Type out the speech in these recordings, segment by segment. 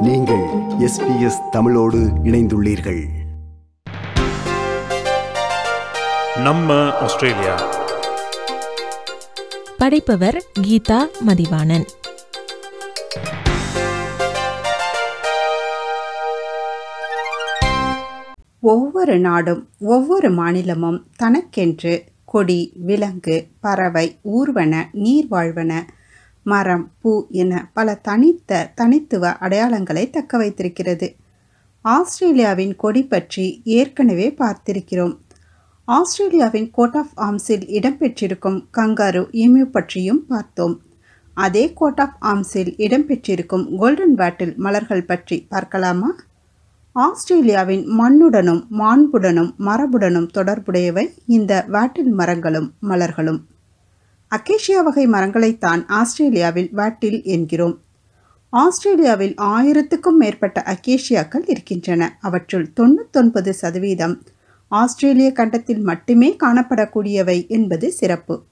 நீங்கள் எஸ்பிஎஸ் தமிழோடு இணைந்துள்ளீர்கள். நம்ம ஆஸ்திரேலியா. படைப்பவர் கீதா மதிவாணன். ஒவ்வொரு நாடும் ஒவ்வொரு மாநிலமும் தனக்கென்று கொடி விலங்கு பறவை ஊர்வன நீர்வாழ்வன மரம் பூ என பல தனித்த தனித்துவ அடையாளங்களை தக்க வைத்திருக்கிறது. ஆஸ்திரேலியாவின் கொடி பற்றி ஏற்கனவே பார்த்திருக்கிறோம். ஆஸ்திரேலியாவின் கோட் ஆஃப் ஆர்ம்ஸில் இடம்பெற்றிருக்கும் கங்காரு எம்யூ பற்றியும் பார்த்தோம். அதே கோட் ஆஃப் ஆர்ம்ஸில் இடம்பெற்றிருக்கும் கோல்டன் பேட்டில் மலர்கள் பற்றி பார்க்கலாமா? ஆஸ்திரேலியாவின் மண்ணுடனும் மாண்புடனும் மரபுடனும் தொடர்புடையவை இந்த வாட்டில் மரங்களும் மலர்களும். அக்கேஷியா வகை மரங்களைத்தான் ஆஸ்திரேலியாவில் வாட்டில் என்கிறோம். ஆஸ்திரேலியாவில் ஆயிரத்துக்கும் மேற்பட்ட அக்கேஷியாக்கள் இருக்கின்றன. அவற்றுள் தொண்ணூத்தொன்பது சதவீதம் ஆஸ்திரேலிய கண்டத்தில் மட்டுமே காணப்படக்கூடியவை என்பது சிறப்பு.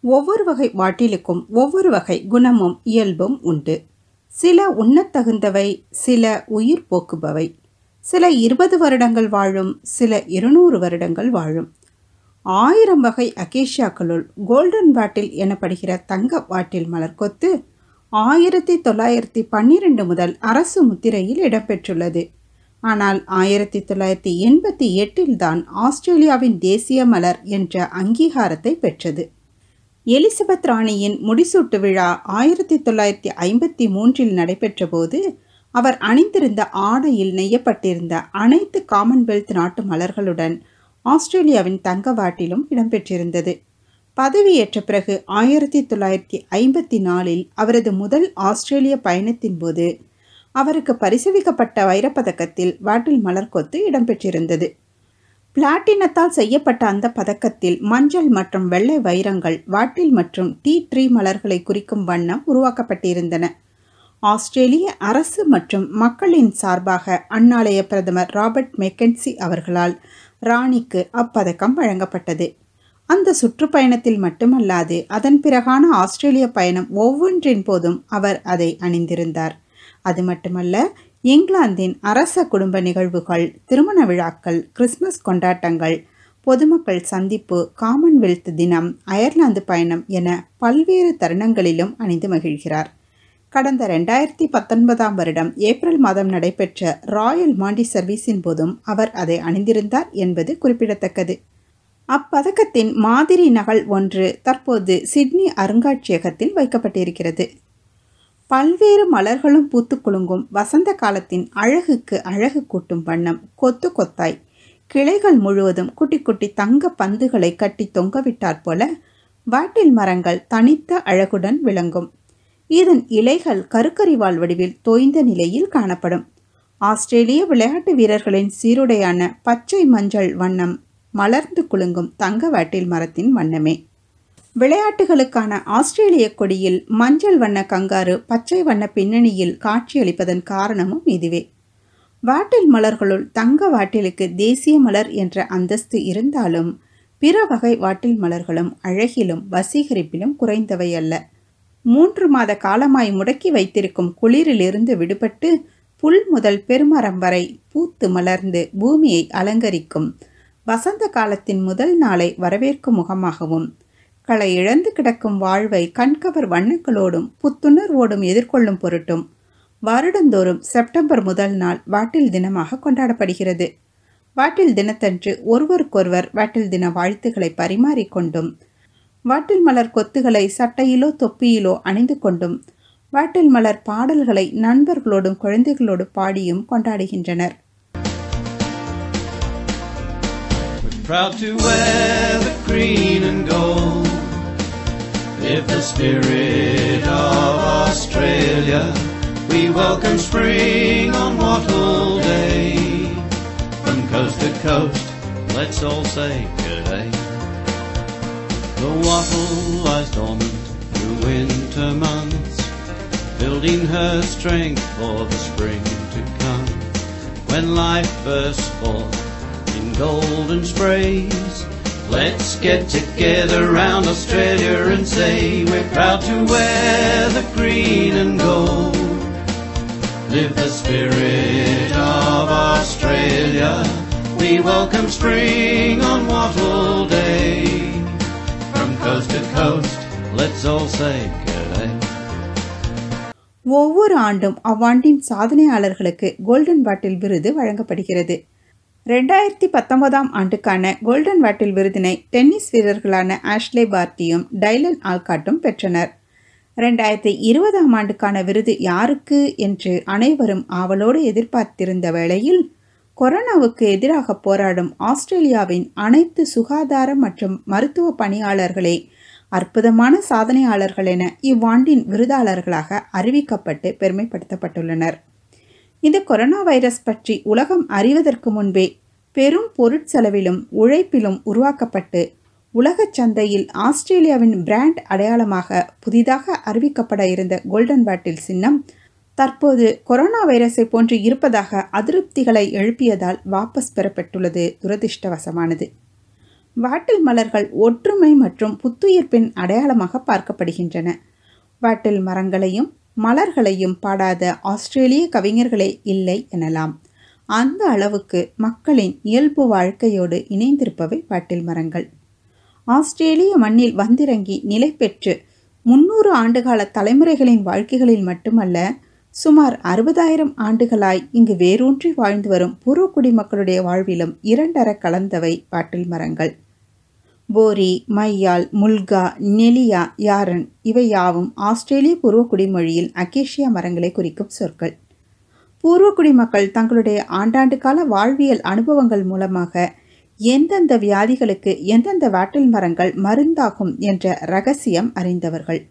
ஒவ்வொரு வகை வாட்டிலுக்கும் ஒவ்வொரு வகை குணமும் இயல்பும் உண்டு. சில உண்ணத்தகுந்தவை சில உயிர் போக்குபவை. சில இருபது வருடங்கள் வாழும் சில இருநூறு வருடங்கள் வாழும். ஆயிரம் வகை அகேஷியாக்களுள் கோல்டன் வாட்டில் எனப்படுகிற தங்க வாட்டில் மலர் கொத்து ஆயிரத்தி தொள்ளாயிரத்தி பன்னிரெண்டு முதல் அரசு முத்திரையில் இடம்பெற்றுள்ளது. ஆனால் ஆயிரத்தி தொள்ளாயிரத்தி எண்பத்தி எட்டில் தான் ஆஸ்திரேலியாவின் தேசிய மலர் என்ற அங்கீகாரத்தை பெற்றது. எலிசபெத் ராணியின் முடிசூட்டு விழா ஆயிரத்தி தொள்ளாயிரத்தி ஐம்பத்தி மூன்றில் நடைபெற்றபோது அவர் அணிந்திருந்த ஆடையில் நெய்யப்பட்டிருந்த அனைத்து காமன்வெல்த் நாட்டு மலர்களுடன் ஆஸ்திரேலியாவின் தங்க வாட்டிலும் இடம்பெற்றிருந்தது. பதவியேற்ற பிறகு ஆயிரத்தி தொள்ளாயிரத்தி ஐம்பத்தி நாலில் அவரது முதல் ஆஸ்திரேலிய பயணத்தின் போது அவருக்கு பரிசளிக்கப்பட்ட வைரப்பதக்கத்தில் வாட்டில் மலர்கொத்து இடம்பெற்றிருந்தது. பிளாட்டினத்தால் செய்யப்பட்ட அந்த பதக்கத்தில் மஞ்சள் மற்றும் வெள்ளை வைரங்கள் வாட்டில் மற்றும் டீ ட்ரீ மலர்களை குறிக்கும் வண்ணம் உருவாக்கப்பட்டிருந்தன. ஆஸ்திரேலிய அரசு மற்றும் மக்களின் சார்பாக அந்நாளைய பிரதமர் ராபர்ட் மெக்கன்சி அவர்களால் ராணிக்கு அப்பதக்கம் வழங்கப்பட்டது. அந்த சுற்றுப்பயணத்தில் மட்டுமல்லாது அதன் பிறகான ஆஸ்திரேலிய பயணம் ஒவ்வொன்றின் போதும் அவர் அதை அணிந்திருந்தார். அது மட்டுமல்ல இங்கிலாந்தின் அரச குடும்ப நிகழ்வுகள் திருமண விழாக்கள் கிறிஸ்மஸ் கொண்டாட்டங்கள் பொதுமக்கள் சந்திப்பு காமன்வெல்த் தினம் அயர்லாந்து பயணம் என பல்வேறு தருணங்களிலும் அணிந்து மகிழ்கிறார். கடந்த ரெண்டாயிரத்தி பத்தொன்பதாம் வருடம் ஏப்ரல் மாதம் நடைபெற்ற ராயல் மாண்டி சர்வீஸின் போதும் அவர் அதை அணிந்திருந்தார் என்பது குறிப்பிடத்தக்கது. அப்பதக்கத்தின் மாதிரி நகல் ஒன்று தற்போது சிட்னி அருங்காட்சியகத்தில் வைக்கப்பட்டிருக்கிறது. பல்வேறு மலர்களும் பூத்து குலுங்கும் வசந்த காலத்தின் அழகுக்கு அழகு கூட்டும் வண்ணம் கொத்து கொத்தாய். கிளைகள் முழுவதும் குட்டி குட்டி தங்க பந்துகளை கட்டி தொங்கவிட்டாற் போல வாட்டில் மரங்கள் தனித்த அழகுடன் விளங்கும். இதன் இலைகள் கருக்கறிவாள் வடிவில் தோய்ந்த நிலையில் காணப்படும். ஆஸ்திரேலிய விளையாட்டு வீரர்களின் சீருடையான பச்சை மஞ்சள் வண்ணம் மலர்ந்து குலுங்கும் தங்க வாட்டில் மரத்தின் வண்ணமே. விளையாட்டுகளுக்கான ஆஸ்திரேலிய கொடியில் மஞ்சள் வண்ண கங்காரு பச்சை வண்ண பின்னணியில் காட்சியளிப்பதன் காரணமும் இதுவே. வாட்டில் மலர்களுள் தங்க வாட்டிலுக்கு தேசிய மலர் என்ற அந்தஸ்து இருந்தாலும் பிற வகை வாட்டில் மலர்களும் அழகிலும் வசீகரிப்பிலும் குறைந்தவை அல்ல. மூன்று மாத காலமாய் முடக்கி வைத்திருக்கும் குளிரிலிருந்து விடுபட்டு புல் முதல் பெருமரம் வரை பூத்து மலர்ந்து பூமியை அலங்கரிக்கும். வசந்த காலத்தின் முதல் நாளை வரவேற்கும் முகமாகவும் களை இழந்து கிடக்கும் வாழ்வை கண்கவர் வண்ணங்களோடும் புத்துணர்வோடும் எதிர்கொள்ளும் பொருட்டும் வருடந்தோறும் செப்டம்பர் முதல் நாள் வாட்டில் தினமாக கொண்டாடப்படுகிறது. வாட்டில் தினத்தன்று ஒருவருக்கொருவர் வாட்டில் தின வாழ்த்துக்களை பரிமாறிக்கொண்டும் வாட்டில் மலர் கொத்துகளை சட்டையிலோ தொப்பியிலோ அணிந்து கொண்டும் வாட்டில் மலர் பாடல்களை நண்பர்களோடும் குழந்தைகளோடு பாடியும் கொண்டாடுகின்றனர் Proud to wear the green and gold. If the spirit of Australia, we welcome spring on Wattle Day. From coast to coast, let's all say good day. The wattle lies dormant through winter months, building her strength for the spring to come. When life bursts forth in golden sprays. Let's get together round Australia and say we're proud to wear the green and gold. Live the spirit of Australia. We welcome spring on Wattle Day. Coast to coast, let's all say g'day. ஒவ்வொரு ஆண்டும் அவ்வாண்டின் சாதனையாளர்களுக்கு golden பாட்டில் விருது வழங்கப்படுகிறது ரெண்டாயிரத்தி பத்தொன்பதாம் ஆண்டுக்கான golden பாட்டில் விருதினை tennis வீரர்களான Ashley பார்ட்டியும் Dylan ஆல்காட்டும் பெற்றனர் ரெண்டாயிரத்தி இருபதாம் ஆண்டுக்கான விருது யாருக்கு என்று அனைவரும் ஆவலோடு எதிர்பார்த்திருந்த வேளையில் கொரோனாவுக்கு எதிராக போராடும் ஆஸ்திரேலியாவின் அனைத்து சுகாதார மற்றும் மருத்துவ பணியாளர்களே அற்புதமான சாதனையாளர்கள் என இவ்வாண்டின் விருதாளர்களாக அறிவிக்கப்பட்டு பெருமைப்படுத்தப்பட்டுள்ளனர். இந்த கொரோனா வைரஸ் பற்றி உலகம் அறிவதற்கு முன்பே பெரும் பொருட்செலவிலும் உழைப்பிலும் உருவாக்கப்பட்டு உலகச் சந்தையில் ஆஸ்திரேலியாவின் பிராண்ட் அடையாளமாக புதிதாக அறிவிக்கப்பட இருந்த கோல்டன் பேட்டில் சின்னம் தற்போது கொரோனா வைரஸை போன்று இருப்பதாக அதிருப்திகளை எழுப்பியதால் வாபஸ் பெறப்பட்டுள்ளது துரதிர்ஷ்டவசமானது. வாட்டில் மலர்கள் ஒற்றுமை மற்றும் புத்துயிர்ப்பின் அடையாளமாக பார்க்கப்படுகின்றன. வாட்டில் மரங்களையும் மலர்களையும் பாடாத ஆஸ்திரேலிய கவிஞர்களே இல்லை எனலாம். அந்த அளவுக்கு மக்களின் இயல்பு வாழ்க்கையோடு இணைந்திருப்பவை வாட்டில் மரங்கள். ஆஸ்திரேலிய மண்ணில் வந்திறங்கி நிலை பெற்று முன்னூறு ஆண்டுகால தலைமுறைகளின் வாழ்க்கைகளில் மட்டுமல்ல சுமார் அறுபதாயிரம் ஆண்டுகளாய் இங்கு வேரூன்றி வாழ்ந்து வரும் பூர்வக்குடி மக்களுடைய வாழ்விலும் இரண்டர கலந்தவை வாட்டில் மரங்கள். போரி மையால் முல்கா நெலியா யாரன் இவை யாவும் ஆஸ்திரேலிய பூர்வக்குடி மொழியில் அக்கேஷியா மரங்களை குறிக்கும் சொற்கள். பூர்வ குடிமக்கள் தங்களுடைய ஆண்டாண்டு கால வாழ்வியல் அனுபவங்கள் மூலமாக எந்தெந்த வியாதிகளுக்கு எந்தெந்த வாட்டில் மரங்கள் மருந்தாகும் என்ற ரகசியம் அறிந்தவர்கள்.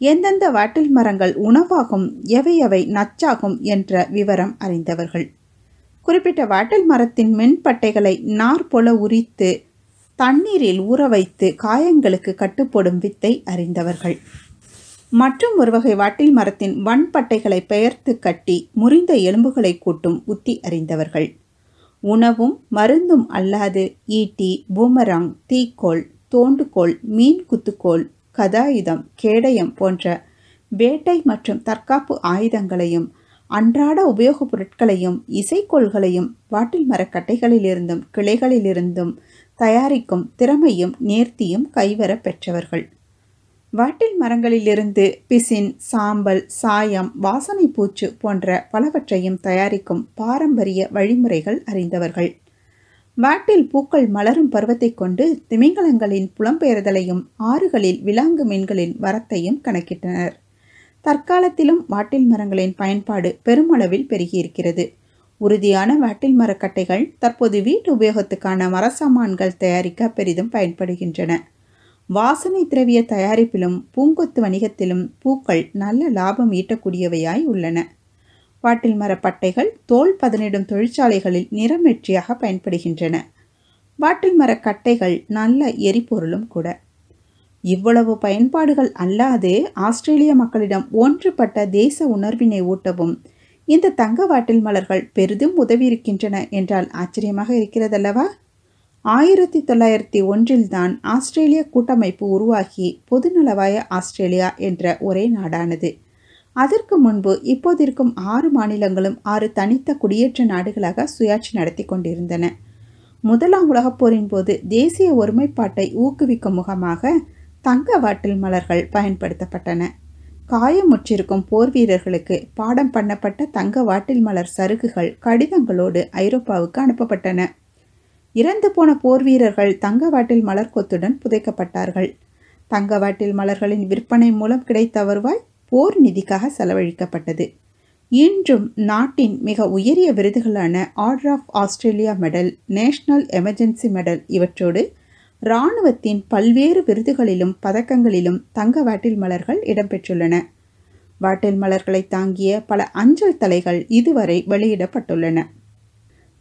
எந்தெந்த வாட்டில் மரங்கள் உணவாகும் எவை எவை நச்சாகும் என்ற விவரம் அறிந்தவர்கள். குறிப்பிட்ட வாட்டில் மரத்தின் மென்பட்டைகளை நார் போல உரித்து தண்ணீரில் ஊற வைத்து காயங்களுக்கு கட்டுப்போடும் வித்தை அறிந்தவர்கள். மற்றும் ஒரு வகை வாட்டில் மரத்தின் வன்பட்டைகளை பெயர்த்து கட்டி முறிந்த எலும்புகளை கூட்டும் உத்தி அறிந்தவர்கள். உணவும் மருந்தும் அல்லாது ஈட்டி பூமராங் தீக்கோள் தோண்டுகோள் மீன் குத்துக்கோள் கதாயுதம் கேடயம் போன்ற வேட்டை மற்றும் தற்காப்பு ஆயுதங்களையும் அன்றாட உபயோகப் பொருட்களையும் இசைக்கோள்களையும் வாட்டில் மரக்கட்டைகளிலிருந்தும் கிளைகளிலிருந்தும் தயாரிக்கும் திறமையும் நேர்த்தியும் கைவர பெற்றவர்கள். வாட்டில் மரங்களிலிருந்து பிசின் சாம்பல் சாயம் வாசனை பூச்சு போன்ற பலவற்றையும் தயாரிக்கும் பாரம்பரிய வழிமுறைகள் அறிந்தவர்கள். வாட்டில் பூக்கள் மலரும் பருவத்தை கொண்டு திமிங்கலங்களின் புலம்பெயர்தலையும் ஆறுகளில் விலாங்கு மீன்களின் வரத்தையும் கணக்கிட்டனர். தற்காலத்திலும் வாட்டில் மரங்களின் பயன்பாடு பெருமளவில் பெருகியிருக்கிறது. உறுதியான வாட்டில் மரக்கட்டைகள் தற்போது வீட்டு உபயோகத்துக்கான மரசாமான்கள் தயாரிக்க பெரிதும் பயன்படுகின்றன. வாசனை திரவிய தயாரிப்பிலும் பூங்கொத்து வணிகத்திலும் பூக்கள் நல்ல லாபம் ஈட்டக்கூடியவையாய் உள்ளன. வாட்டில் மரப்பட்டைகள் தோல் பதனிடும் தொழிற்சாலைகளில் நிறமெற்றியாக பயன்படுகின்றன. வாட்டில் மரக்கட்டைகள் நல்ல எரிபொருளும் கூட. இவ்வளவு பயன்பாடுகள் அல்லாது ஆஸ்திரேலிய மக்களிடம் ஒன்றுபட்ட தேச உணர்வினை ஊட்டவும் இந்த தங்க வாட்டில் மலர்கள் பெரிதும் உதவியிருக்கின்றன என்றால் ஆச்சரியமாக இருக்கிறதல்லவா? ஆயிரத்தி தொள்ளாயிரத்தி ஒன்றில்தான் ஆஸ்திரேலிய கூட்டமைப்பு உருவாகி பொதுநலவாய ஆஸ்திரேலியா என்ற ஒரே நாடானது. அதற்கு முன்பு இப்போதிருக்கும் ஆறு மாநிலங்களும் ஆறு தனித்த குடியேற்ற நாடுகளாக சுயாட்சி நடத்தி கொண்டிருந்தன. முதலாம் உலகப் போரின் போது தேசிய ஒருமைப்பாட்டை ஊக்குவிக்கும் முகமாக தங்க வாட்டில் மலர்கள் பயன்படுத்தப்பட்டன. காயமுற்றிருக்கும் போர் வீரர்களுக்கு பாடம் பண்ணப்பட்ட தங்க வாட்டில் மலர் சருகுகள் கடிதங்களோடு ஐரோப்பாவுக்கு அனுப்பப்பட்டன. இறந்து போன போர் வீரர்கள் தங்க வாட்டில் மலர் கொத்துடன் புதைக்கப்பட்டார்கள். தங்க வாட்டில் மலர்களின் விற்பனை மூலம் கிடைத்த வருவாய் போர் நிதிக்காக செலவழிக்கப்பட்டது. இன்றும் நாட்டின் மிக உயரிய விருதுகளான Order of Australia medal national emergency medal இவற்றோடு இராணுவத்தின் பல்வேறு விருதுகளிலும் பதக்கங்களிலும் தங்க வாட்டில் மலர்கள் இடம்பெற்றுள்ளன. வாட்டில் மலர்களை தாங்கிய பல அஞ்சல் தலைகள் இதுவரை வெளியிடப்பட்டுள்ளன.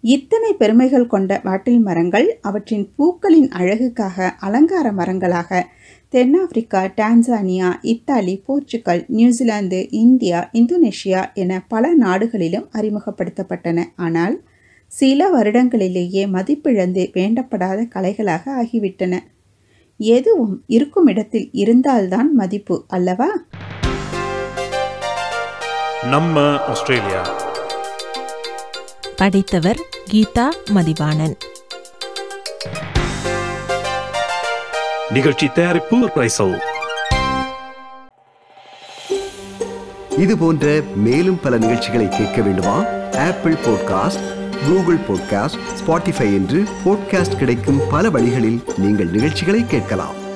இத்தனை பெருமைகள் கொண்ட வாட்டில் மரங்கள் அவற்றின் பூக்களின் அழகுக்காக அலங்கார மரங்களாக தென்னாப்பிரிக்கா Tanzania Italy Portugal New Zealand India Indonesia என பல நாடுகளிலும் அறிமுகப்படுத்தப்பட்டன. ஆனால் சில வருடங்களிலேயே மதிப்பிழந்து வேண்டப்படாத கலைகளாக ஆகிவிட்டன. எதுவும் இருக்கும் இடத்தில் இருந்தால்தான் மதிப்பு அல்லவா? நம்ம ஆஸ்திரேலியா. படைத்தவர் கீதா மதிவாணன். நிகழ்ச்சி தயாரிப்பு பிரைசல் இது போன்ற மேலும் பல நிகழ்ச்சிகளை கேட்க வேண்டுமா? Apple podcast Google podcast Spotify என்று பாட்காஸ்ட் கிடைக்கும் பல வழிகளில் நீங்கள் நிகழ்ச்சிகளை கேட்கலாம்.